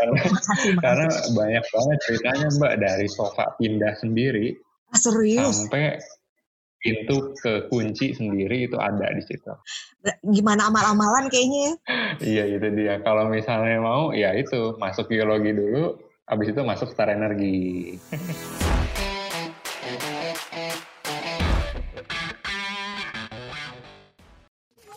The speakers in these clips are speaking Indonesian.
karena, karena banyak banget ceritanya Mbak dari sofa pindah sendiri ah, serius sampai pintu ke kunci sendiri itu ada di situ. Gimana amal-amalan kayaknya ya? iya itu dia. Kalau misalnya mau ya itu masuk geologi dulu, habis itu masuk star energi.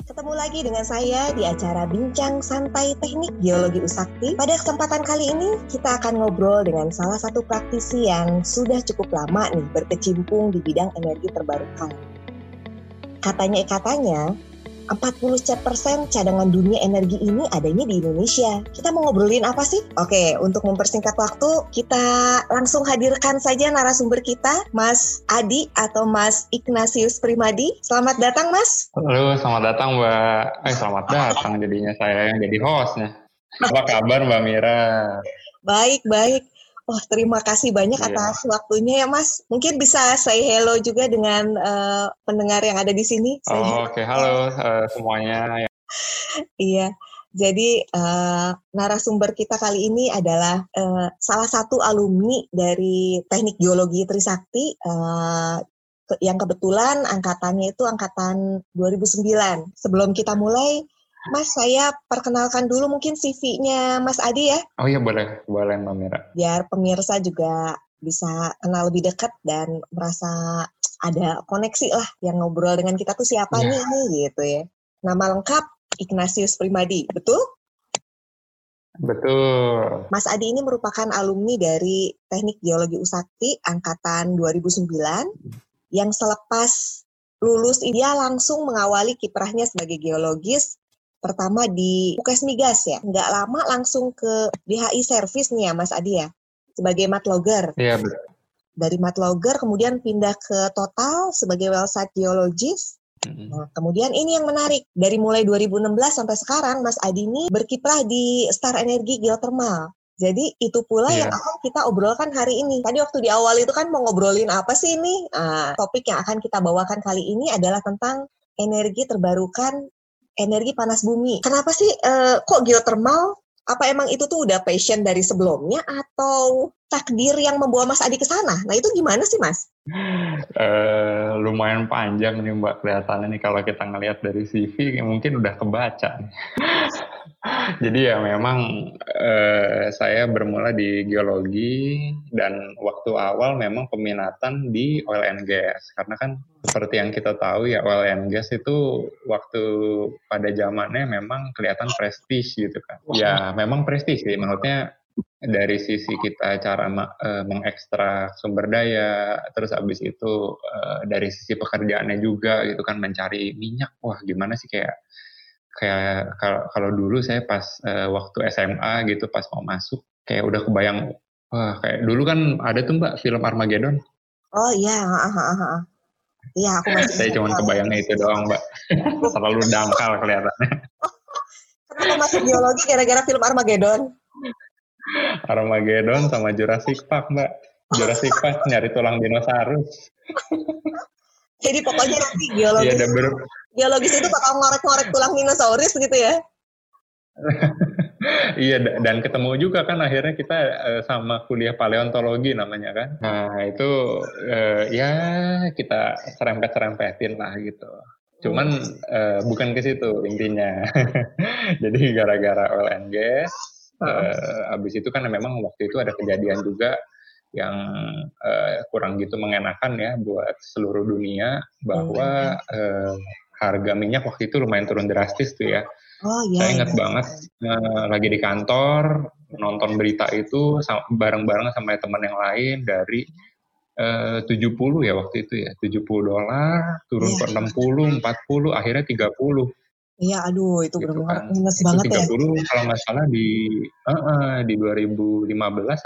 Ketemu lagi dengan saya di acara Bincang Santai Teknik Geologi Usakti. Pada kesempatan kali ini kita akan ngobrol dengan salah satu praktisi yang sudah cukup lama nih berkecimpung di bidang energi terbarukan. Katanya-katanya, 40 persen cadangan dunia energi ini adanya di Indonesia. Kita mau ngobrolin apa sih? Oke, untuk mempersingkat waktu, kita langsung hadirkan saja narasumber kita, Mas Adi atau Mas Ignatius Primadi. Selamat datang, Mas. Halo, selamat datang, Mbak. Eh, selamat datang jadinya saya yang jadi hostnya. Apa kabar, Mbak Mira? Baik, baik. Oh, terima kasih banyak yeah. atas waktunya ya, Mas. Mungkin bisa say hello juga dengan uh, pendengar yang ada di sini. Oh, Oke, okay. halo uh, semuanya. iya. Jadi uh, narasumber kita kali ini adalah uh, salah satu alumni dari Teknik Geologi Trisakti uh, yang kebetulan angkatannya itu angkatan 2009. Sebelum kita mulai, Mas, saya perkenalkan dulu mungkin CV-nya Mas Adi ya. Oh iya boleh, boleh Mbak Mira. Biar pemirsa juga bisa kenal lebih dekat dan merasa ada koneksi lah yang ngobrol dengan kita tuh siapa ya. nih gitu ya. Nama lengkap Ignatius Primadi, betul? Betul. Mas Adi ini merupakan alumni dari Teknik Geologi Usakti angkatan 2009 yang selepas lulus dia langsung mengawali kiprahnya sebagai geologis pertama di UKS Migas ya. Nggak lama langsung ke DHI Service nih ya Mas Adi ya, sebagai matlogger. Iya betul. Dari matlogger kemudian pindah ke Total sebagai wellsite geologis. Nah, kemudian ini yang menarik, dari mulai 2016 sampai sekarang Mas Adi ini berkiprah di Star Energi Geothermal. Jadi itu pula yeah. yang akan kita obrolkan hari ini. Tadi waktu di awal itu kan mau ngobrolin apa sih ini? Nah, topik yang akan kita bawakan kali ini adalah tentang energi terbarukan energi panas bumi. Kenapa sih uh, kok geothermal? Apa emang itu tuh udah passion dari sebelumnya atau takdir yang membawa Mas Adi ke sana? Nah itu gimana sih Mas? Uh, lumayan panjang nih Mbak kelihatannya nih kalau kita ngelihat dari CV mungkin udah kebaca. Jadi ya memang eh, saya bermula di geologi dan waktu awal memang peminatan di oil and gas. Karena kan seperti yang kita tahu ya oil and gas itu waktu pada zamannya memang kelihatan prestis gitu kan. Ya memang prestis sih. Maksudnya dari sisi kita cara uh, mengekstrak sumber daya, terus abis itu uh, dari sisi pekerjaannya juga gitu kan mencari minyak, wah gimana sih kayak kayak kalau dulu saya pas uh, waktu SMA gitu pas mau masuk kayak udah kebayang wah kayak dulu kan ada tuh mbak film Armageddon. Oh iya iya aku masih saya cuma kebayangnya itu doang mbak. Terlalu dangkal kelihatannya. Kenapa masuk biologi gara-gara film Armageddon. Armageddon sama Jurassic Park mbak. Jurassic Park nyari tulang dinosaurus jadi pokoknya nanti geologi ya, ber... geologis itu bakal ngorek-ngorek tulang dinosaurus gitu ya? iya dan ketemu juga kan akhirnya kita uh, sama kuliah paleontologi namanya kan. Nah itu uh, ya kita serempet-serempetin lah gitu. Cuman uh, bukan ke situ intinya. Jadi gara-gara oil and gas, uh, abis itu kan memang waktu itu ada kejadian juga yang uh, kurang gitu mengenakan ya buat seluruh dunia bahwa uh, harga minyak waktu itu lumayan turun drastis tuh ya. Oh, iya, Saya ingat iya. banget uh, lagi di kantor nonton berita itu bareng-bareng sama teman yang lain dari uh, 70 ya waktu itu ya 70 dolar turun iya. ke 60, 40, akhirnya 30. Iya, aduh itu gitu benar-benar kan. minus itu banget 30, ya. 30 kalau nggak salah di uh, uh, di 2015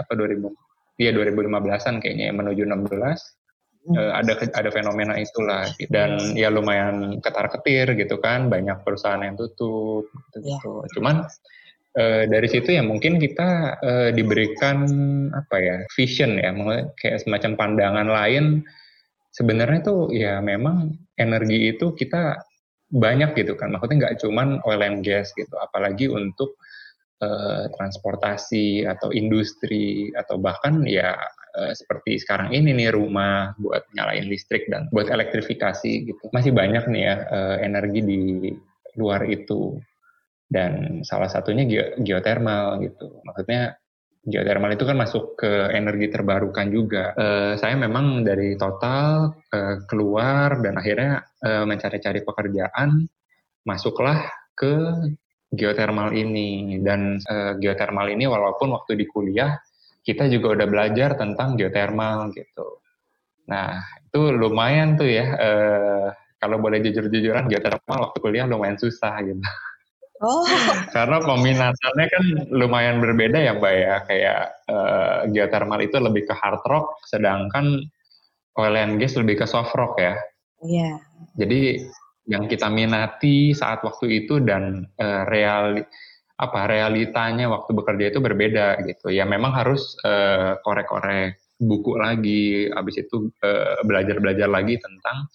apa 2000 Iya 2015-an kayaknya menuju 16 hmm. uh, ada ada fenomena itulah dan ya lumayan ketar ketir gitu kan banyak perusahaan yang tutup gitu, -gitu. Yeah. Cuman uh, dari situ ya mungkin kita uh, diberikan apa ya vision ya kayak semacam pandangan lain sebenarnya tuh ya memang energi itu kita banyak gitu kan maksudnya nggak cuman oil and gas gitu apalagi untuk uh, transportasi atau industri atau bahkan ya uh, seperti sekarang ini nih rumah buat nyalain listrik dan buat elektrifikasi gitu. Masih banyak nih ya uh, energi di luar itu. Dan salah satunya geothermal gitu. Maksudnya geothermal itu kan masuk ke energi terbarukan juga. Saya memang dari total keluar dan akhirnya mencari-cari pekerjaan, masuklah ke geothermal ini dan uh, geothermal ini walaupun waktu di kuliah kita juga udah belajar tentang geothermal gitu. Nah itu lumayan tuh ya. Uh, kalau boleh jujur-jujuran geothermal waktu kuliah lumayan susah gitu. Oh. Karena peminatannya kan lumayan berbeda ya Mbak ya. Kayak uh, geothermal itu lebih ke hard rock, sedangkan oil and gas lebih ke soft rock ya. Iya. Yeah. Jadi yang kita minati saat waktu itu dan uh, real apa realitanya waktu bekerja itu berbeda gitu. Ya memang harus uh, korek-korek buku lagi, habis itu belajar-belajar uh, lagi tentang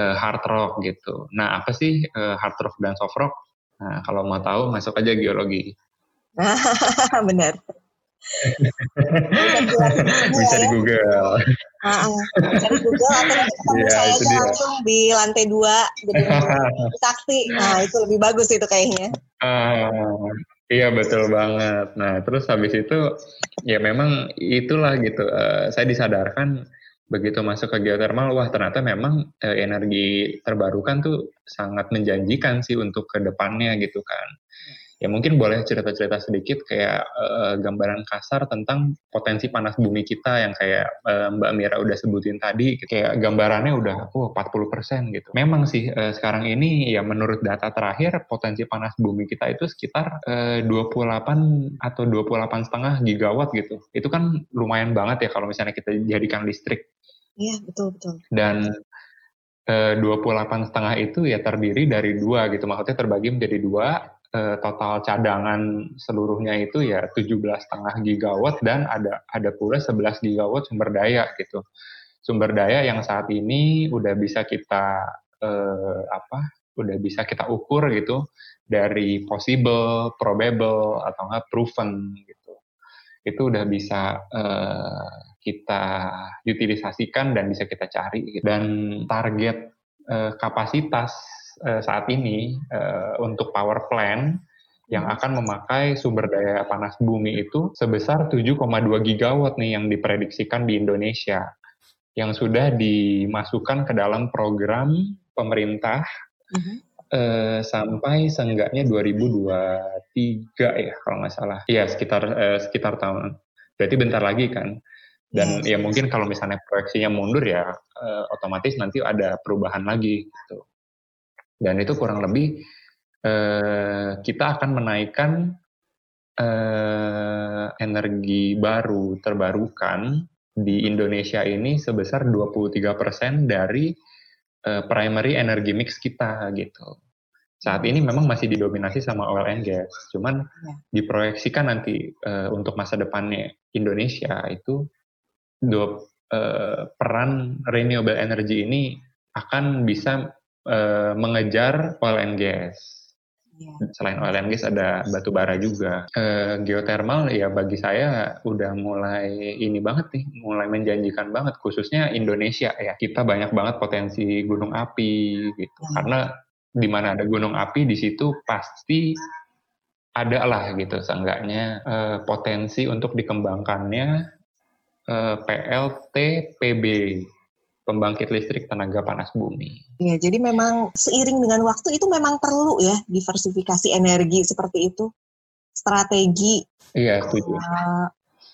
uh, hard rock gitu. Nah apa sih uh, hard rock dan soft rock? Nah, kalau mau tahu masuk aja geologi. Benar. bisa di Google. bisa di Google atau ketemu ya, saya aja langsung di lantai dua jadi saksi. Nah itu lebih bagus itu kayaknya. Uh, iya betul banget. Nah terus habis itu ya memang itulah gitu. Uh, saya disadarkan begitu masuk ke geothermal, wah ternyata memang eh, energi terbarukan tuh sangat menjanjikan sih untuk ke depannya gitu kan. Ya mungkin boleh cerita-cerita sedikit kayak eh, gambaran kasar tentang potensi panas bumi kita yang kayak eh, Mbak Mira udah sebutin tadi, kayak gambarannya udah oh 40% gitu. Memang sih eh, sekarang ini ya menurut data terakhir potensi panas bumi kita itu sekitar eh, 28 atau 28 setengah gigawatt gitu. Itu kan lumayan banget ya kalau misalnya kita jadikan listrik Iya, betul betul. Dan eh, 28 setengah itu ya terdiri dari dua gitu, maksudnya terbagi menjadi dua. Eh, total cadangan seluruhnya itu ya 17 setengah gigawatt dan ada ada pula 11 gigawatt sumber daya gitu. Sumber daya yang saat ini udah bisa kita eh, apa? Udah bisa kita ukur gitu dari possible, probable atau enggak proven gitu. Itu udah bisa eh, kita utilisasikan dan bisa kita cari. Gitu. Dan target uh, kapasitas uh, saat ini uh, untuk power plant yang hmm. akan memakai sumber daya panas bumi itu sebesar 7,2 gigawatt nih yang diprediksikan di Indonesia yang sudah dimasukkan ke dalam program pemerintah uh -huh. uh, sampai seenggaknya 2023 ya kalau nggak salah. Iya sekitar uh, sekitar tahun. Berarti bentar lagi kan. Dan yes. ya mungkin kalau misalnya proyeksinya mundur ya uh, otomatis nanti ada perubahan lagi gitu. Dan itu kurang lebih uh, kita akan menaikkan uh, energi baru terbarukan di Indonesia ini sebesar 23% dari uh, primary energy mix kita gitu. Saat ini memang masih didominasi sama oil and gas, cuman ya. diproyeksikan nanti uh, untuk masa depannya Indonesia itu dua uh, peran renewable energy ini akan bisa uh, mengejar oil and gas. Yeah. Selain oil and gas ada batu bara juga. Uh, geothermal ya bagi saya udah mulai ini banget nih, mulai menjanjikan banget khususnya Indonesia ya. Kita banyak banget potensi gunung api gitu. Yeah. Karena di mana ada gunung api di situ pasti ada lah gitu seenggaknya uh, potensi untuk dikembangkannya uh, eh, PB pembangkit listrik tenaga panas bumi. Ya, jadi memang seiring dengan waktu itu memang perlu ya diversifikasi energi seperti itu. Strategi. Iya, setuju. Uh,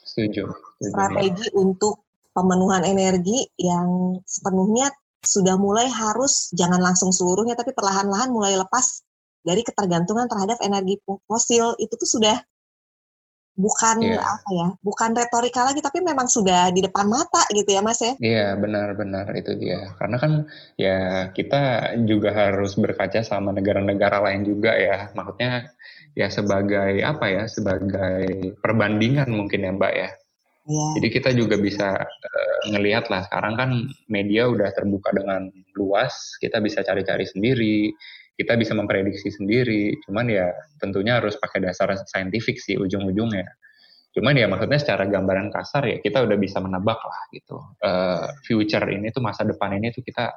setuju. setuju. Strategi ya. untuk pemenuhan energi yang sepenuhnya sudah mulai harus jangan langsung seluruhnya tapi perlahan-lahan mulai lepas dari ketergantungan terhadap energi fosil itu tuh sudah bukan yeah. apa ya, bukan retorika lagi, tapi memang sudah di depan mata gitu ya Mas ya? Iya yeah, benar-benar itu dia. Karena kan ya kita juga harus berkaca sama negara-negara lain juga ya. Maksudnya ya sebagai apa ya, sebagai perbandingan mungkin ya Mbak ya. Yeah. Jadi kita juga bisa uh, ngelihat lah sekarang kan media udah terbuka dengan luas, kita bisa cari-cari sendiri, kita bisa memprediksi sendiri. Cuman ya tentunya harus pakai dasar saintifik sih ujung-ujungnya. Cuman ya maksudnya secara gambaran kasar ya kita udah bisa menebak lah gitu. Uh, future ini tuh masa depan ini tuh kita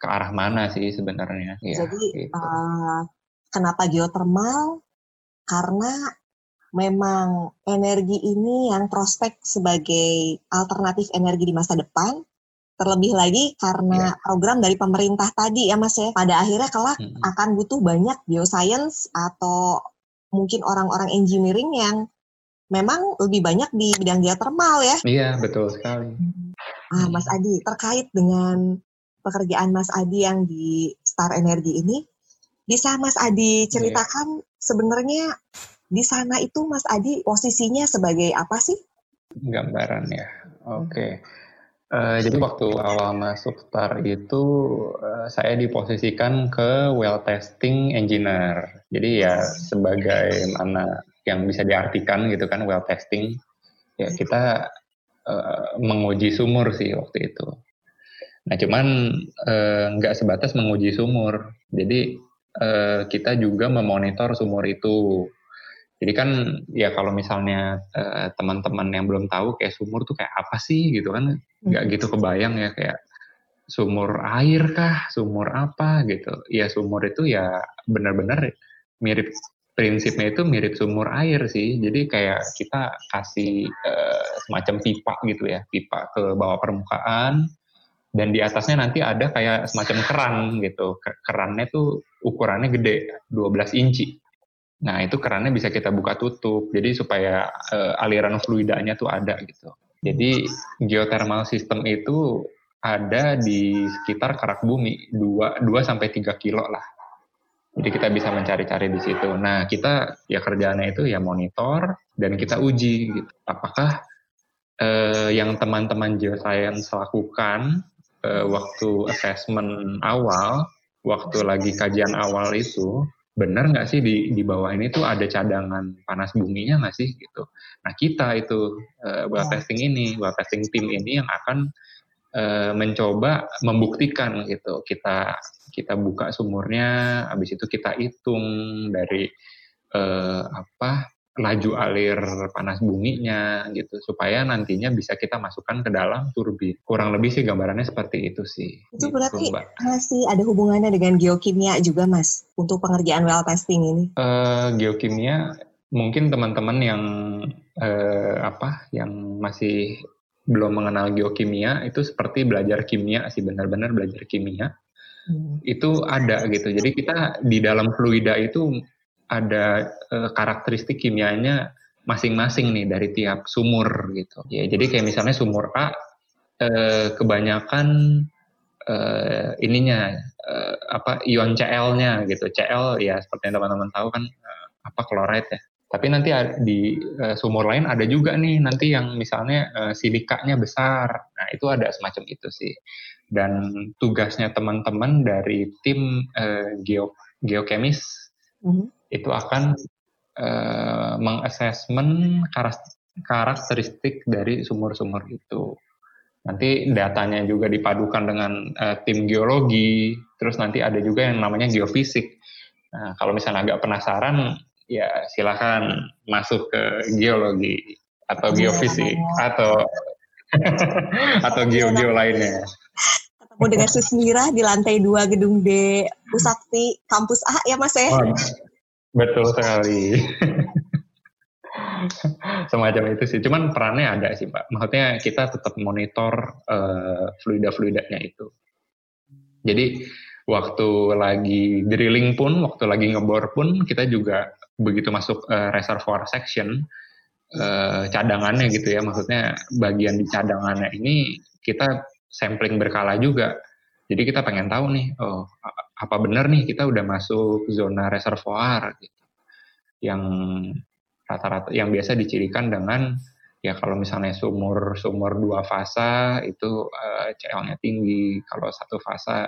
ke arah mana sih sebenarnya. Ya, Jadi gitu. uh, kenapa geothermal? Karena memang energi ini yang prospek sebagai alternatif energi di masa depan Terlebih lagi karena yeah. program dari pemerintah tadi ya Mas ya, pada akhirnya kelak hmm. akan butuh banyak bioscience atau mungkin orang-orang engineering yang memang lebih banyak di bidang geothermal ya. Iya, betul sekali. Ah, Mas Adi, terkait dengan pekerjaan Mas Adi yang di Star Energy ini, bisa Mas Adi iya. ceritakan yeah. sebenarnya di sana itu Mas Adi posisinya sebagai apa sih? Gambaran ya. Oke. Okay. Uh, jadi waktu awal masuk STAR itu uh, saya diposisikan ke well testing engineer. Jadi ya sebagai mana yang bisa diartikan gitu kan well testing, ya kita uh, menguji sumur sih waktu itu. Nah cuman nggak uh, sebatas menguji sumur, jadi uh, kita juga memonitor sumur itu. Jadi kan ya kalau misalnya teman-teman uh, yang belum tahu kayak sumur tuh kayak apa sih gitu kan nggak gitu kebayang ya kayak sumur air kah, sumur apa gitu. Ya sumur itu ya benar-benar mirip prinsipnya itu mirip sumur air sih. Jadi kayak kita kasih uh, semacam pipa gitu ya, pipa ke bawah permukaan dan di atasnya nanti ada kayak semacam keran gitu. Kerannya tuh ukurannya gede, 12 inci. Nah, itu kerannya bisa kita buka tutup. Jadi supaya uh, aliran fluidanya tuh ada gitu. Jadi geothermal system itu ada di sekitar kerak bumi 2 2 sampai 3 kilo lah. Jadi kita bisa mencari-cari di situ. Nah, kita ya kerjaannya itu ya monitor dan kita uji gitu. Apakah eh, yang teman-teman geoscience lakukan eh, waktu assessment awal, waktu lagi kajian awal itu benar nggak sih di di bawah ini tuh ada cadangan panas buminya nggak sih gitu. Nah kita itu uh, well testing ini, well testing tim ini yang akan uh, mencoba membuktikan gitu. Kita kita buka sumurnya, habis itu kita hitung dari uh, apa laju alir panas buminya gitu supaya nantinya bisa kita masukkan ke dalam turbin. Kurang lebih sih gambarannya seperti itu sih. Itu gitu, berarti Mbak. masih ada hubungannya dengan geokimia juga Mas untuk pengerjaan well testing ini? Uh, geokimia mungkin teman-teman yang uh, apa yang masih belum mengenal geokimia itu seperti belajar kimia sih benar-benar belajar kimia. Hmm. Itu ada gitu. Jadi kita di dalam fluida itu ada uh, karakteristik kimianya masing-masing nih dari tiap sumur gitu. Ya, jadi kayak misalnya sumur A uh, kebanyakan uh, ininya uh, apa ion Cl-nya gitu. Cl ya seperti yang teman-teman tahu kan uh, apa chloride ya. Tapi nanti di uh, sumur lain ada juga nih nanti yang misalnya uh, silikanya besar. Nah, itu ada semacam itu sih. Dan tugasnya teman-teman dari tim uh, geo geokemis mm -hmm itu akan uh, mengassessment karakteristik dari sumur-sumur itu. Nanti datanya juga dipadukan dengan uh, tim geologi, terus nanti ada juga yang namanya geofisik. Nah, kalau misalnya agak penasaran, ya silakan masuk ke geologi atau iya, geofisik atau atau geo-geo lainnya. Ketemu dengan Susmira di lantai dua gedung D Usakti kampus A ya Mas ya? Oh, Betul sekali. Semacam itu sih. Cuman perannya ada sih, Pak. Maksudnya kita tetap monitor uh, fluida-fluidanya itu. Jadi waktu lagi drilling pun, waktu lagi ngebor pun, kita juga begitu masuk uh, reservoir section, uh, cadangannya gitu ya. Maksudnya bagian di cadangannya ini kita sampling berkala juga. Jadi kita pengen tahu nih, oh apa benar nih kita udah masuk zona reservoir gitu. Yang rata-rata yang biasa dicirikan dengan ya kalau misalnya sumur sumur dua fasa itu uh, eh, CL-nya tinggi, kalau satu fasa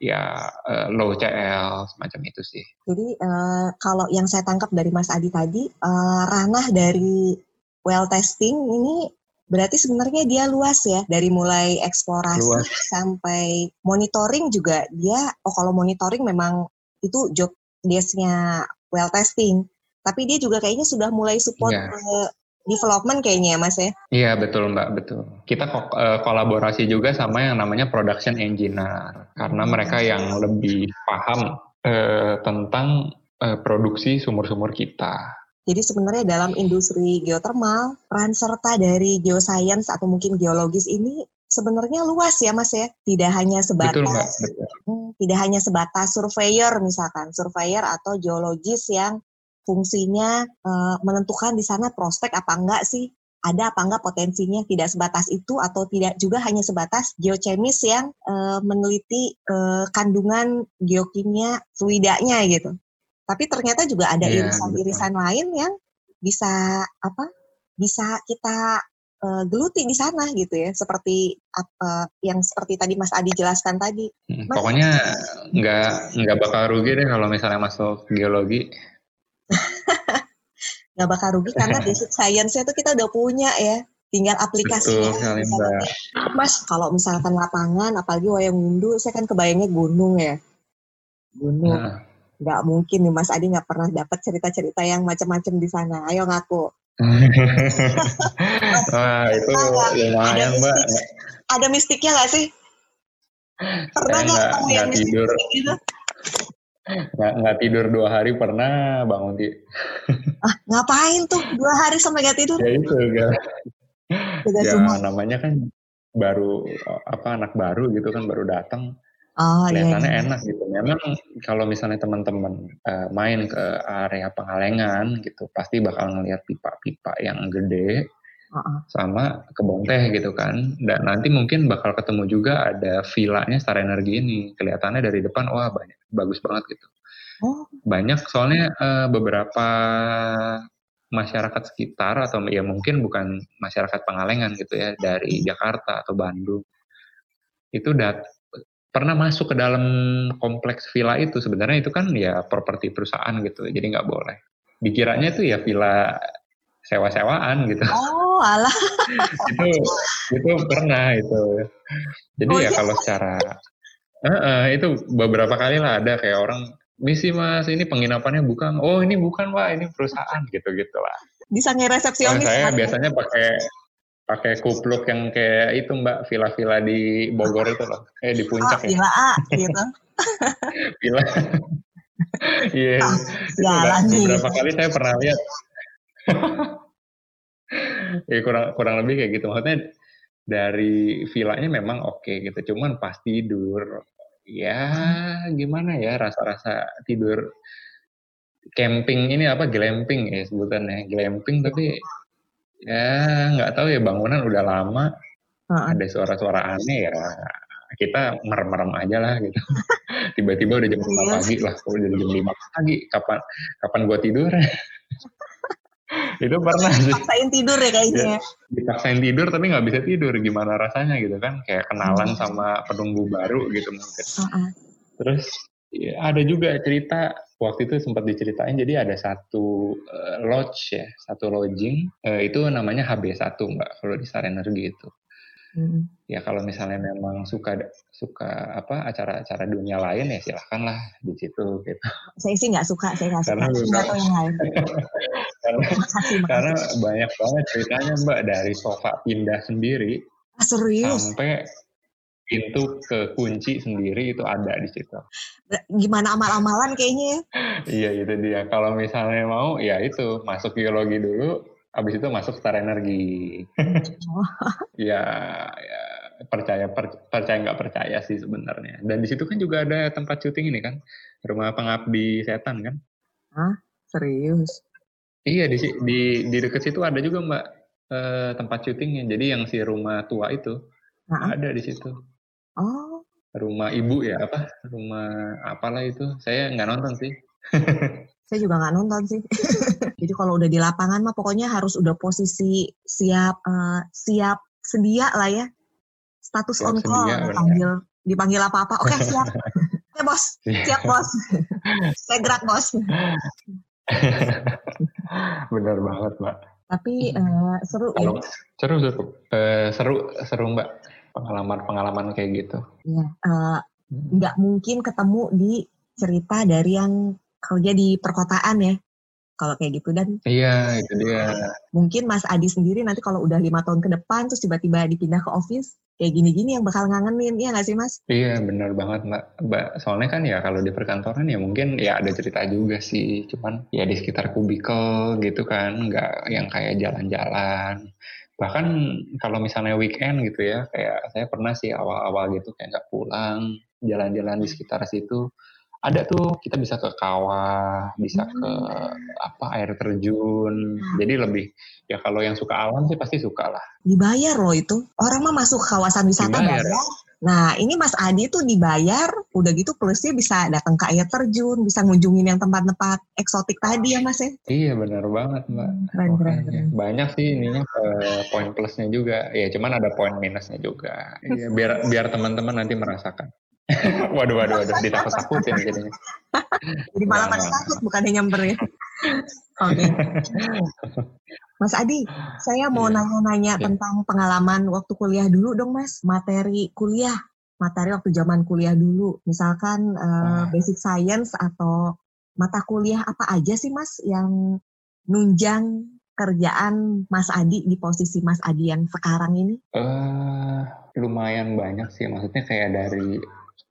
ya uh, low CL semacam itu sih. Jadi uh, kalau yang saya tangkap dari Mas Adi tadi uh, ranah dari well testing ini Berarti sebenarnya dia luas ya, dari mulai eksplorasi luas. sampai monitoring juga dia. Oh kalau monitoring memang itu job desk-nya well testing. Tapi dia juga kayaknya sudah mulai support yeah. ke development kayaknya ya Mas ya? Iya betul Mbak, betul. Kita ko uh, kolaborasi juga sama yang namanya production engineer karena hmm. mereka yang lebih paham uh, tentang uh, produksi sumur-sumur kita. Jadi sebenarnya dalam industri geothermal, peran serta dari geoscience atau mungkin geologis ini sebenarnya luas ya Mas ya. Tidak hanya sebatas betul, Mbak, betul. Hmm, tidak hanya sebatas surveyor misalkan, surveyor atau geologis yang fungsinya uh, menentukan di sana prospek apa enggak sih ada apa enggak potensinya tidak sebatas itu atau tidak juga hanya sebatas geochemis yang uh, meneliti uh, kandungan geokimia fluidanya gitu. Tapi ternyata juga ada iya, irisan-irisan yeah, lain yang bisa apa? Bisa kita uh, geluti di sana gitu ya, seperti apa yang seperti tadi Mas Adi jelaskan tadi. Hmm, Mas, pokoknya nggak nggak bakal rugi deh kalau misalnya masuk geologi nggak bakal rugi karena basic science-nya itu kita udah punya ya tinggal aplikasinya. Betul, Mas, kalau misalkan lapangan, apalagi wayang windu, saya kan kebayangnya gunung ya. Gunung. Nah. Nggak mungkin nih Mas Adi nggak pernah dapat cerita-cerita yang macam-macam di sana. Ayo ngaku. Wah, itu lumayan, Mbak. Ada mistiknya nggak sih? Pernah nggak kamu yang tidur. Gitu? nggak nggak tidur dua hari pernah bangun di ah ngapain tuh dua hari sampai nggak tidur ya itu ya ya semua. namanya kan baru apa anak baru gitu kan baru datang oh, iya, kelihatannya iya, iya. enak gitu memang kalau misalnya teman-teman uh, main ke area pengalengan gitu pasti bakal ngelihat pipa-pipa yang gede uh-uh. sama kebun teh gitu kan dan nanti mungkin bakal ketemu juga ada vilanya Star Energi ini kelihatannya dari depan wah banyak bagus banget gitu. Oh. Banyak soalnya uh, beberapa masyarakat sekitar atau ya mungkin bukan masyarakat Pangalengan gitu ya dari Jakarta atau Bandung itu dat pernah masuk ke dalam kompleks villa itu. Sebenarnya itu kan ya properti perusahaan gitu jadi nggak boleh. Dikiranya itu ya villa sewa-sewaan gitu. Oh alah. Itu itu pernah itu. Jadi oh, ya iya? kalau secara Uh, uh, itu beberapa kali lah ada kayak orang misi mas ini penginapannya bukan. Oh ini bukan pak ini perusahaan gitu gitu lah. Bisa ngeresepsionis nah, saya biasanya pakai pakai kupluk yang kayak itu mbak villa-villa di Bogor itu loh. Kayak di puncak oh, ya? villa A gitu. Villa. Iya. Yeah. beberapa kali saya pernah lihat. Ya kurang kurang lebih kayak gitu. Maksudnya dari villanya memang oke okay, gitu. Cuman pas tidur ya gimana ya rasa-rasa tidur. Camping ini apa? Glamping ya sebutannya. Glamping tapi ya nggak tahu ya bangunan udah lama uh ada suara-suara aneh ya kita merem-merem aja lah gitu tiba-tiba udah jam lima iya. pagi lah udah jam lima pagi kapan kapan gua tidur itu pernah sih. Dipaksain tidur ya kayaknya. Ya, dipaksain tidur tapi nggak bisa tidur. Gimana rasanya gitu kan? Kayak kenalan hmm. sama penunggu baru gitu mungkin. Uh -uh. Terus ya, ada juga cerita waktu itu sempat diceritain. Jadi ada satu uh, lodge ya, satu lodging. Uh, itu namanya HB1 mbak kalau di Star Energy itu. Hmm. Ya kalau misalnya memang suka suka apa acara-acara dunia lain ya silahkanlah di situ gitu. Saya sih nggak suka, saya nggak suka. Karena, nggak tahu yang lain. karena, makasih, makasih. karena banyak banget ceritanya mbak dari sofa pindah sendiri. Ah, serius? Sampai pintu ke kunci sendiri itu ada di situ. Gimana amal-amalan kayaknya ya? iya itu dia. Kalau misalnya mau ya itu masuk geologi dulu, Abis itu masuk Star Energi. Oh. ya, ya percaya per, percaya nggak percaya sih sebenarnya. Dan di situ kan juga ada tempat syuting ini kan, rumah pengabdi setan kan? Hah? Serius? Iya di di di dekat situ ada juga mbak eh, tempat syutingnya. Jadi yang si rumah tua itu nah. ada di situ. Oh. Rumah ibu ya apa? Rumah apalah itu? Saya nggak nonton sih. Saya juga nggak nonton sih. Jadi kalau udah di lapangan mah pokoknya harus udah posisi siap uh, siap sedia lah ya. Status siap on call sedia, dipanggil dipanggil apa-apa. Oke, okay, siap. Oke, okay, Bos. Siap, Bos. Saya gerak, Bos. Benar banget, Mbak. Tapi uh, seru ya. Seru, seru. Uh, seru, seru, Mbak. Pengalaman-pengalaman kayak gitu. Iya. Uh, nggak mungkin ketemu di cerita dari yang kerja di perkotaan ya kalau kayak gitu dan iya itu dia mungkin Mas Adi sendiri nanti kalau udah lima tahun ke depan terus tiba-tiba dipindah ke office kayak gini-gini yang bakal ngangenin ya nggak sih Mas? Iya benar banget Mbak. Mbak soalnya kan ya kalau di perkantoran ya mungkin ya ada cerita juga sih cuman ya di sekitar kubikel gitu kan nggak yang kayak jalan-jalan bahkan kalau misalnya weekend gitu ya kayak saya pernah sih awal-awal gitu kayak nggak pulang jalan-jalan di sekitar situ ada tuh kita bisa ke kawah, bisa ke hmm. apa air terjun. Hmm. Jadi lebih ya kalau yang suka alam sih pasti suka lah. Dibayar loh itu. Orang mah masuk kawasan wisata dibayar. bayar. Nah ini Mas Adi tuh dibayar, udah gitu plusnya bisa datang ke air terjun, bisa ngunjungin yang tempat-tempat eksotik tadi ya Mas ya? Iya benar banget Mbak. Keren, keren, keren. Banyak sih ininya uh, poin plusnya juga. Ya cuman ada poin minusnya juga. Iya, biar biar teman-teman nanti merasakan. waduh, waduh, waduh, ditakut-takutin jadinya. Jadi malah pada takut, bukannya nyamper ya. Oke. Okay. Mas Adi, saya mau iya. nanya-nanya yeah. tentang pengalaman waktu kuliah dulu dong, Mas. Materi kuliah, materi waktu zaman kuliah dulu. Misalkan uh, basic science atau mata kuliah apa aja sih, Mas, yang nunjang kerjaan Mas Adi di posisi Mas Adi yang sekarang ini? Uh, lumayan banyak sih, maksudnya kayak dari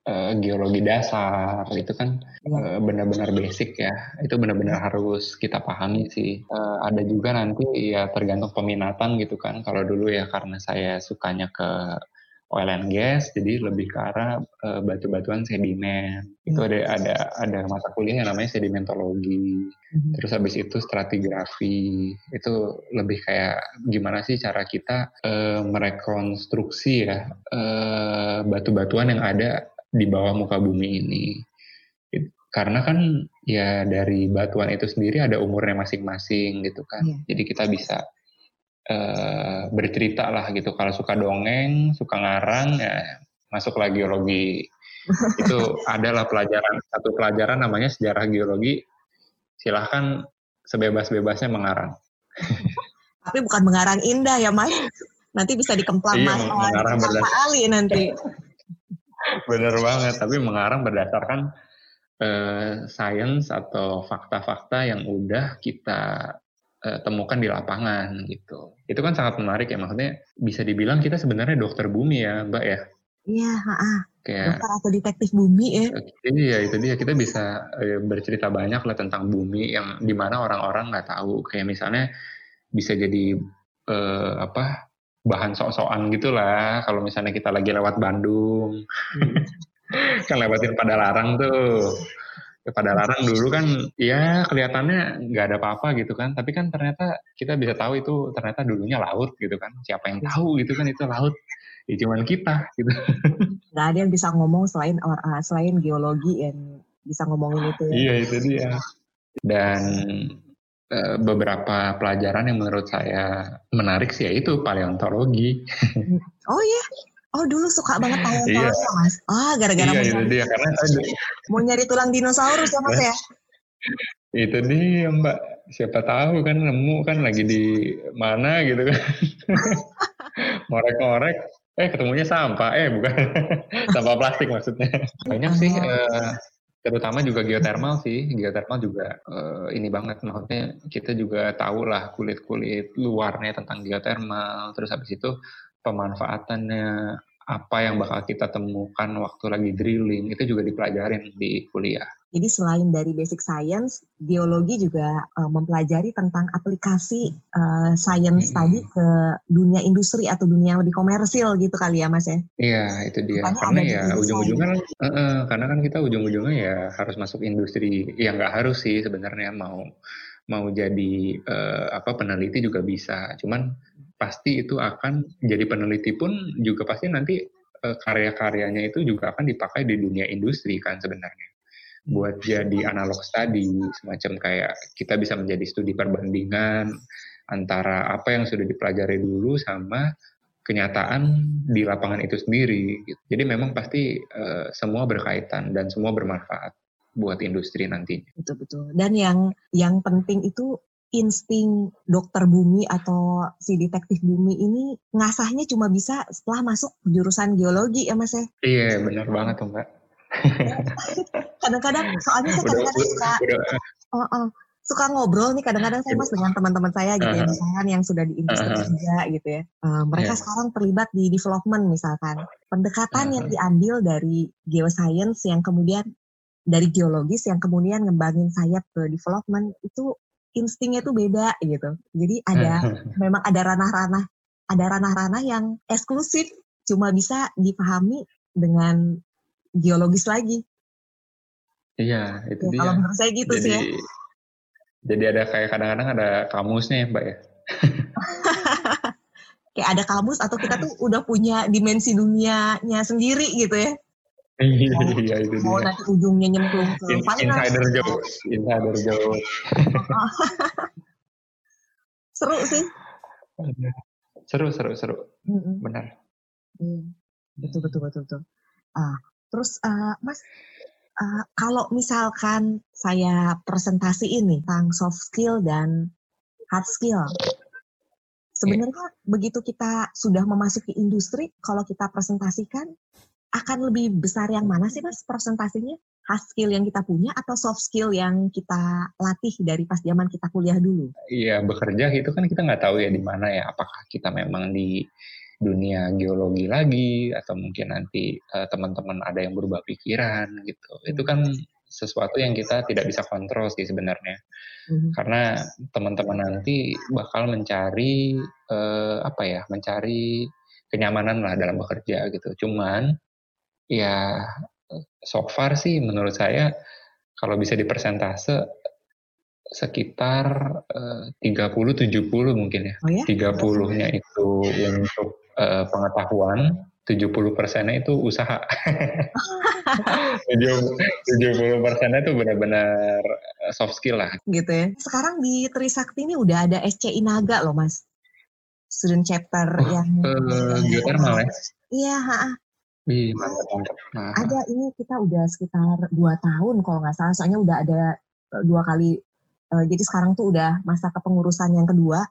uh, geologi dasar itu kan. Uh, benar-benar basic ya. Itu benar-benar harus kita pahami sih. Uh, ada juga nanti ya tergantung peminatan gitu kan. Kalau dulu ya karena saya sukanya ke oil and gas jadi lebih ke arah uh, batu-batuan sedimen. Hmm. itu ada ada ada mata kuliah yang namanya sedimentologi. Hmm. terus habis itu stratigrafi. Itu lebih kayak gimana sih cara kita uh, merekonstruksi ya uh, batu-batuan yang ada di bawah muka bumi ini. Karena kan ya dari batuan itu sendiri ada umurnya masing-masing gitu kan. Yeah. Jadi kita bisa uh, bercerita lah gitu. Kalau suka dongeng, suka ngarang ya masuk lagi geologi. itu adalah pelajaran satu pelajaran namanya sejarah geologi. Silahkan sebebas-bebasnya mengarang. Tapi bukan mengarang indah ya mas. Nanti bisa dikemplang iya, mas mengarang Ali nanti. Bener banget, tapi mengarang berdasarkan uh, sains atau fakta-fakta yang udah kita uh, temukan di lapangan gitu. Itu kan sangat menarik ya, maksudnya bisa dibilang kita sebenarnya dokter bumi ya, Mbak ya. Iya, ah, kayak dokter atau detektif bumi ya. Iya, itu dia kita bisa uh, bercerita banyak lah tentang bumi yang di mana orang-orang nggak tahu. Kayak misalnya bisa jadi uh, apa bahan sok-sokan gitulah. Kalau misalnya kita lagi lewat Bandung. Hmm. kan lewatin pada larang tuh. Ya, pada larang dulu kan ya kelihatannya nggak ada apa-apa gitu kan. Tapi kan ternyata kita bisa tahu itu ternyata dulunya laut gitu kan. Siapa yang tahu gitu kan itu laut. Ya cuman kita gitu. Nggak ada yang bisa ngomong selain uh, selain geologi yang bisa ngomongin itu ya. iya itu dia. Dan beberapa pelajaran yang menurut saya menarik sih yaitu paleontologi. Oh iya. Oh dulu suka banget paleontologi iya. mas. Ah gara-gara iya, mau, nyari, dia, karena mau nyari tulang dinosaurus ya mas ya. itu dia mbak. Siapa tahu kan nemu kan lagi di mana gitu kan. Ngorek-ngorek. Eh ketemunya sampah. Eh bukan. sampah plastik maksudnya. Banyak sih. Uh, terutama juga geothermal sih. Geothermal juga uh, ini banget. Maksudnya kita juga tahu lah kulit kulit luarnya tentang geothermal. Terus habis itu pemanfaatannya apa yang bakal kita temukan waktu lagi drilling itu juga dipelajarin di kuliah jadi selain dari basic science, geologi juga uh, mempelajari tentang aplikasi uh, science hmm. tadi ke dunia industri atau dunia yang lebih komersil gitu kali ya Mas ya? Iya itu dia. Makanya karena ya ujung-ujungnya uh, uh, karena kan kita ujung-ujungnya ya harus masuk industri. Ya nggak harus sih sebenarnya mau mau jadi uh, apa peneliti juga bisa. Cuman pasti itu akan jadi peneliti pun juga pasti nanti karya-karyanya itu juga akan dipakai di dunia industri kan sebenarnya buat jadi analog study semacam kayak kita bisa menjadi studi perbandingan antara apa yang sudah dipelajari dulu sama kenyataan di lapangan itu sendiri. Gitu. Jadi memang pasti uh, semua berkaitan dan semua bermanfaat buat industri nantinya. Betul betul. Dan yang yang penting itu insting dokter bumi atau si detektif bumi ini ngasahnya cuma bisa setelah masuk jurusan geologi ya mas ya? Iya benar banget tuh mbak. kadang-kadang soalnya saya kadang-kadang suka udah, uh, uh, suka ngobrol nih kadang-kadang saya mas dengan teman-teman saya gitu ya misalkan yang sudah di industri uh, juga gitu ya. Uh, mereka yeah. sekarang terlibat di development misalkan. Pendekatan uh, yang diambil dari geoscience yang kemudian dari geologis yang kemudian ngembangin sayap ke development itu instingnya tuh beda gitu. Jadi ada memang ada ranah-ranah ada ranah-ranah yang eksklusif cuma bisa dipahami dengan geologis lagi iya itu ya, dia kalau menurut saya gitu Jadi, sih ya jadi ada kayak kadang-kadang ada kamusnya ya Mbak ya. kayak ada kamus atau kita tuh udah punya dimensi dunianya sendiri gitu ya. Iya, iya itu mau dia. nanti ujungnya nyemplung ke In, Insider jauh, insider jauh. seru sih. Seru, seru, seru. Mm. Benar. Mm. Betul, betul, betul, betul. Ah, terus uh, Mas, Uh, kalau misalkan saya presentasi ini tentang soft skill dan hard skill, sebenarnya yeah. begitu kita sudah memasuki industri, kalau kita presentasikan akan lebih besar yang mana sih mas presentasinya? Hard skill yang kita punya atau soft skill yang kita latih dari pas zaman kita kuliah dulu? Iya bekerja itu kan kita nggak tahu ya di mana ya. Apakah kita memang di dunia geologi lagi atau mungkin nanti uh, teman-teman ada yang berubah pikiran gitu. Itu kan sesuatu yang kita tidak bisa kontrol sih sebenarnya. Mm-hmm. Karena teman-teman nanti bakal mencari uh, apa ya? mencari kenyamanan lah dalam bekerja gitu. Cuman ya so far sih menurut saya kalau bisa dipersentase sekitar uh, 30 70 mungkin ya. Oh ya? 30-nya itu untuk uh, pengetahuan, 70 persennya itu usaha. 70 persennya itu benar-benar eh, soft skill lah. Gitu ya. Sekarang di Trisakti ini udah ada SC Inaga loh mas. Student chapter oh, yang... Uh, geothermal ya? Iya, Wih, mantap, mantap. Nah. Ada ini kita udah sekitar dua tahun kalau nggak salah, soalnya udah ada dua kali. Uh, jadi sekarang tuh udah masa kepengurusan yang kedua.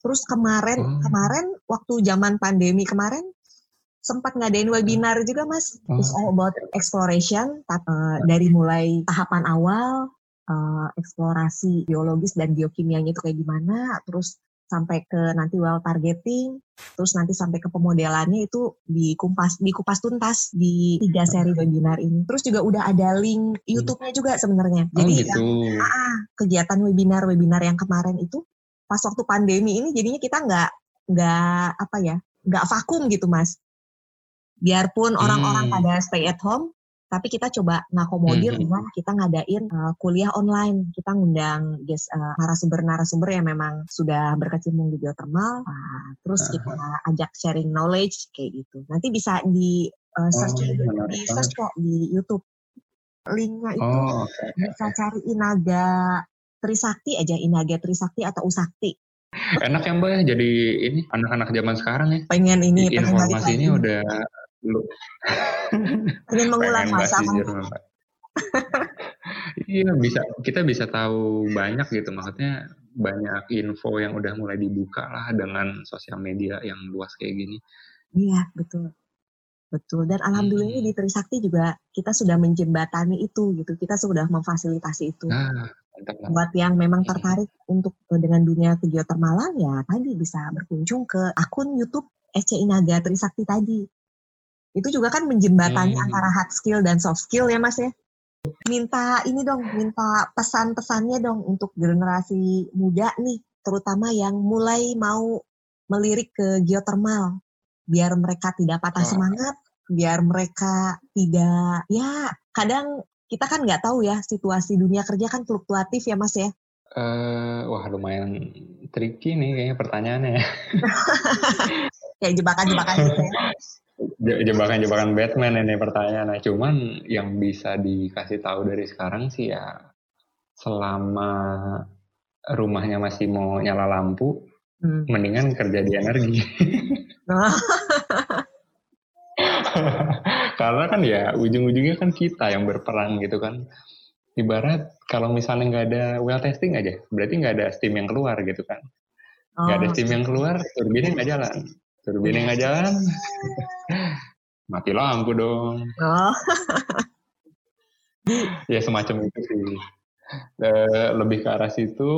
Terus kemarin hmm. kemarin waktu zaman pandemi kemarin sempat ngadain webinar juga mas. Hmm. It's all about exploration uh, dari mulai tahapan awal uh, eksplorasi biologis dan biokimianya itu kayak gimana, terus sampai ke nanti well targeting, terus nanti sampai ke pemodelannya itu dikupas dikupas tuntas di tiga seri webinar ini. Terus juga udah ada link YouTube-nya juga sebenarnya. Oh, Jadi oh, gitu. yang, ah, kegiatan webinar-webinar yang kemarin itu pas waktu pandemi ini jadinya kita nggak nggak apa ya nggak vakum gitu mas biarpun orang-orang hmm. pada stay at home tapi kita coba ngakomodir hmm. dengan kita ngadain uh, kuliah online kita ngundang guys uh, narasumber-narasumber yang memang sudah berkecimpung di geothermal uh, terus uh. kita ajak sharing knowledge kayak gitu nanti bisa di uh, search oh, di search kok di YouTube linknya itu oh, okay. bisa cari Inaga Trisakti aja Inaga Trisakti atau Usakti. Enak ya Mbak ya jadi ini anak-anak zaman sekarang ya. Pengen ini, pengen informasinya udah lu. pengen mengulang masa Iya bisa kita bisa tahu banyak gitu maksudnya banyak info yang udah mulai dibuka lah dengan sosial media yang luas kayak gini. Iya betul betul dan alhamdulillah hmm. di Trisakti juga kita sudah menjembatani itu gitu kita sudah memfasilitasi itu. Nah Buat yang memang tertarik untuk eh, dengan dunia geotermalan ya tadi bisa berkunjung ke akun YouTube SC Inaga Trisakti tadi. Itu juga kan menjembatani hmm. antara hard skill dan soft skill ya Mas ya. Minta ini dong, minta pesan-pesannya dong untuk generasi muda nih, terutama yang mulai mau melirik ke geotermal. Biar mereka tidak patah semangat, biar mereka tidak ya kadang kita kan nggak tahu ya situasi dunia kerja kan fluktuatif ya mas ya. Uh, wah lumayan tricky nih kayaknya pertanyaannya ya. Kayak jebakan-jebakan gitu ya. Jebakan-jebakan Batman ini pertanyaan. Nah, cuman yang bisa dikasih tahu dari sekarang sih ya selama rumahnya masih mau nyala lampu, hmm. mendingan kerja di energi. Karena kan ya ujung-ujungnya kan kita yang berperan gitu kan. Ibarat kalau misalnya nggak ada well testing aja, berarti nggak ada steam yang keluar gitu kan. Nggak oh, ada steam yang keluar, turbinnya nggak jalan. Turbinnya nggak jalan, mati lampu dong. Oh. ya semacam itu sih. Uh, lebih ke arah situ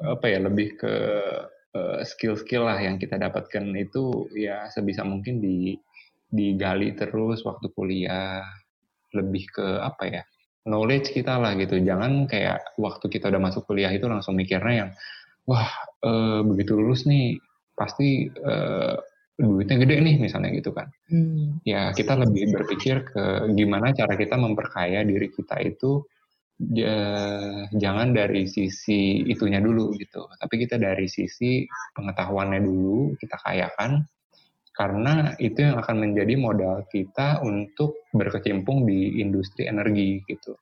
apa ya lebih ke uh, skill-skill lah yang kita dapatkan itu ya sebisa mungkin di digali terus waktu kuliah lebih ke apa ya knowledge kita lah gitu jangan kayak waktu kita udah masuk kuliah itu langsung mikirnya yang wah uh, begitu lulus nih pasti uh, duitnya gede nih misalnya gitu kan. Hmm. Ya kita lebih berpikir ke gimana cara kita memperkaya diri kita itu ya, jangan dari sisi itunya dulu gitu, tapi kita dari sisi pengetahuannya dulu kita kayakan karena itu yang akan menjadi modal kita untuk berkecimpung di industri energi gitu.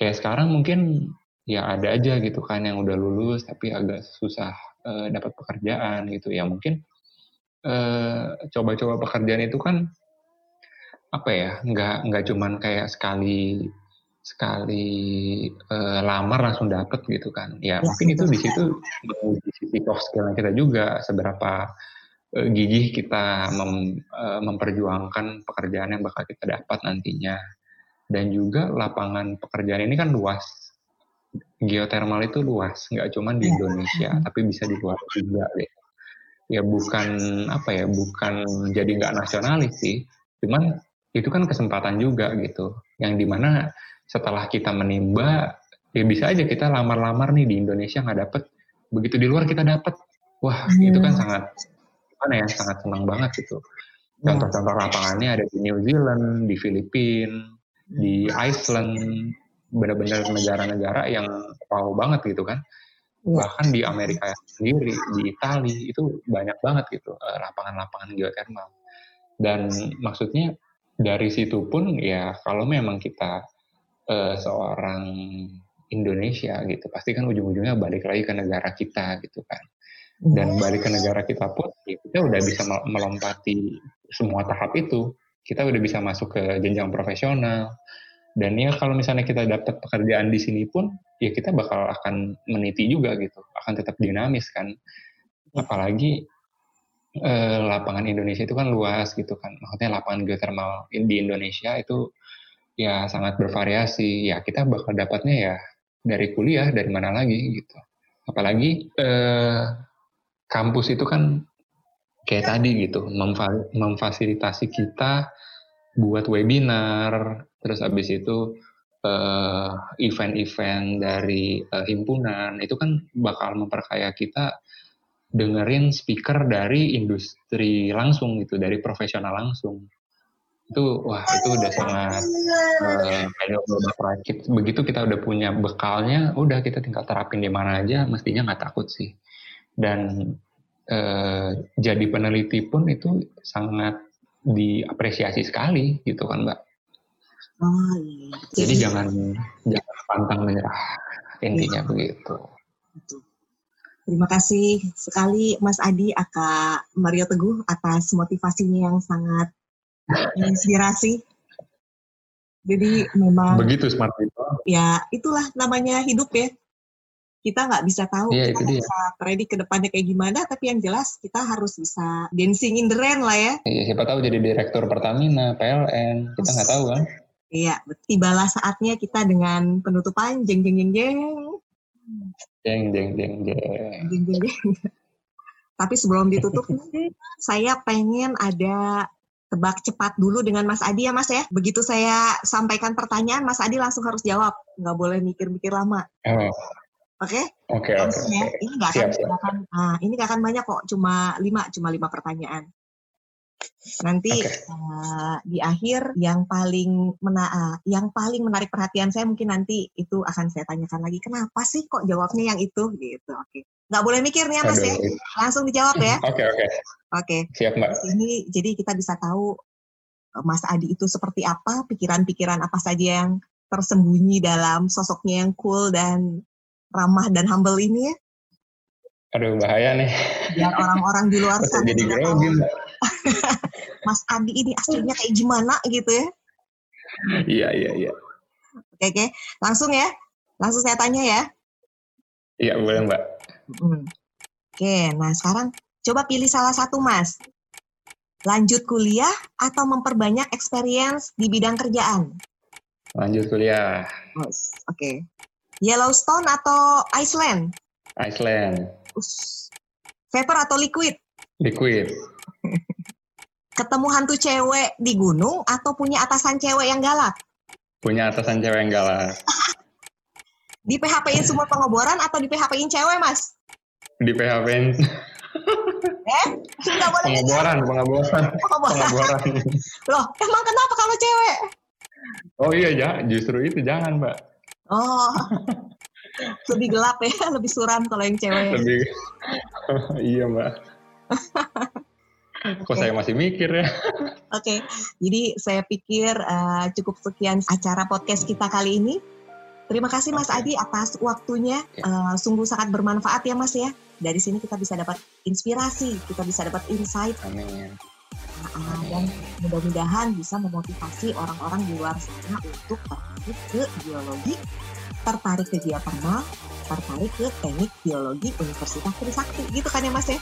Kayak sekarang mungkin ya ada aja gitu kan yang udah lulus tapi agak susah uh, dapat pekerjaan gitu. Ya mungkin Eh, coba-coba pekerjaan itu kan apa ya nggak nggak cuman kayak sekali sekali uh, lamar langsung dapet gitu kan. Ya, ya mungkin itu di situ di sisi soft skill kita juga seberapa uh, gigih kita mem, uh, memperjuangkan pekerjaan yang bakal kita dapat nantinya. Dan juga lapangan pekerjaan ini kan luas. Geotermal itu luas nggak cuma di iya. Indonesia tapi bisa di luar juga gitu ya bukan apa ya bukan jadi nggak nasionalis sih. Cuman itu kan kesempatan juga gitu. Yang di mana setelah kita menimba ya bisa aja kita lamar-lamar nih di Indonesia nggak dapet. Begitu di luar kita dapet. Wah hmm. itu kan sangat mana ya sangat senang banget gitu. Iya. contoh-contoh lapangannya ada di New Zealand di Filipina di Iceland. Benar-benar negara-negara yang wow banget gitu kan. Iya. bahkan di Amerika sendiri di Italia itu banyak banget gitu eh, lapangan-lapangan geothermal. Dan maksudnya dari situ pun ya kalau memang kita uh, seorang Indonesia gitu pasti kan ujung-ujungnya balik lagi ke negara kita gitu kan dan iya. balik ke negara kita pun ya kita udah bisa melompati semua tahap itu kita udah bisa masuk ke jenjang profesional dan ya kalau misalnya kita dapat pekerjaan di sini pun, ya kita bakal akan meniti juga gitu, akan tetap dinamis kan. Apalagi eh, lapangan Indonesia itu kan luas gitu kan, maksudnya lapangan geothermal di Indonesia itu ya sangat bervariasi. Ya kita bakal dapatnya ya dari kuliah, dari mana lagi gitu. Apalagi eh, kampus itu kan kayak tadi gitu, memfasilitasi kita buat webinar, terus habis itu eh, event-event dari uh, himpunan itu kan bakal memperkaya kita dengerin speaker dari industri langsung gitu, dari profesional langsung. Itu wah itu udah sangat uh, begitu kita udah punya bekalnya, udah kita tinggal terapin di mana aja, mestinya nggak takut sih. Dan uh, jadi peneliti pun itu sangat diapresiasi sekali gitu kan mbak. Oh iya. Jadi, jangan jangan pantang menyerah intinya iya. begitu. Terima kasih sekali Mas Adi Aka Mario Teguh atas motivasinya yang sangat inspirasi. Jadi memang begitu smart itu. Ya itulah namanya hidup ya kita nggak bisa tahu yeah, kita bisa predik ke depannya kayak gimana tapi yang jelas kita harus bisa dancing in the rain lah ya iya siapa tahu jadi direktur Pertamina PLN kita nggak tahu kan iya tibalah saatnya kita dengan penutupan jeng jeng jeng jeng jeng jeng jeng jeng jeng jeng jeng tapi sebelum ditutup saya pengen ada tebak cepat dulu dengan Mas Adi ya Mas ya. Begitu saya sampaikan pertanyaan, Mas Adi langsung harus jawab. Nggak boleh mikir-mikir lama. Oh. Oke? Oke, oke. Ya. Ini nggak akan, siap, akan ah, ini nggak akan banyak kok, cuma lima, cuma lima pertanyaan. Nanti okay. uh, di akhir yang paling mena uh, yang paling menarik perhatian saya mungkin nanti itu akan saya tanyakan lagi kenapa sih kok jawabnya yang itu gitu. Oke. Okay. Nggak boleh mikir nih ya Mas ya. Langsung dijawab ya. Oke, oke. Okay, Oke. Siap, Mbak. Ini jadi kita bisa tahu Mas Adi itu seperti apa, pikiran-pikiran apa saja yang tersembunyi dalam sosoknya yang cool dan ramah dan humble ini ya. Aduh bahaya nih. Biar orang-orang di luar sana jadi grogi. Mas Adi ini aslinya kayak gimana gitu ya. Iya, iya, iya. Oke, oke. Langsung ya. Langsung saya tanya ya. Iya, boleh Mbak. Hmm. Oke, nah sekarang coba pilih salah satu Mas. Lanjut kuliah atau memperbanyak experience di bidang kerjaan? Lanjut kuliah. Oke. Okay. Yellowstone atau Iceland? Iceland. Vapor atau liquid? Liquid. Ketemu hantu cewek di gunung atau punya atasan cewek yang galak? Punya atasan cewek yang galak. di PHP-in semua pengeboran atau di PHP-in cewek, Mas? Di PHP-in. eh? Enggak boleh pengeboran, pengeboran. Pengeboran. Loh, emang kenapa kalau cewek? Oh iya, ya, justru itu jangan, Mbak. Oh. lebih gelap ya, lebih suram kalau yang cewek. Lebih. iya, Mbak. Kok okay. saya masih mikir ya? Oke, okay. jadi saya pikir uh, cukup sekian acara podcast kita kali ini. Terima kasih Mas Adi atas waktunya. Uh, sungguh sangat bermanfaat ya Mas ya. Dari sini kita bisa dapat inspirasi, kita bisa dapat insight. Amin. Uh, dan mudah-mudahan bisa memotivasi orang-orang di luar sana untuk tertarik ke biologi, tertarik ke geothermal, tertarik ke teknik biologi Universitas Trisakti. Gitu kan ya Mas ya?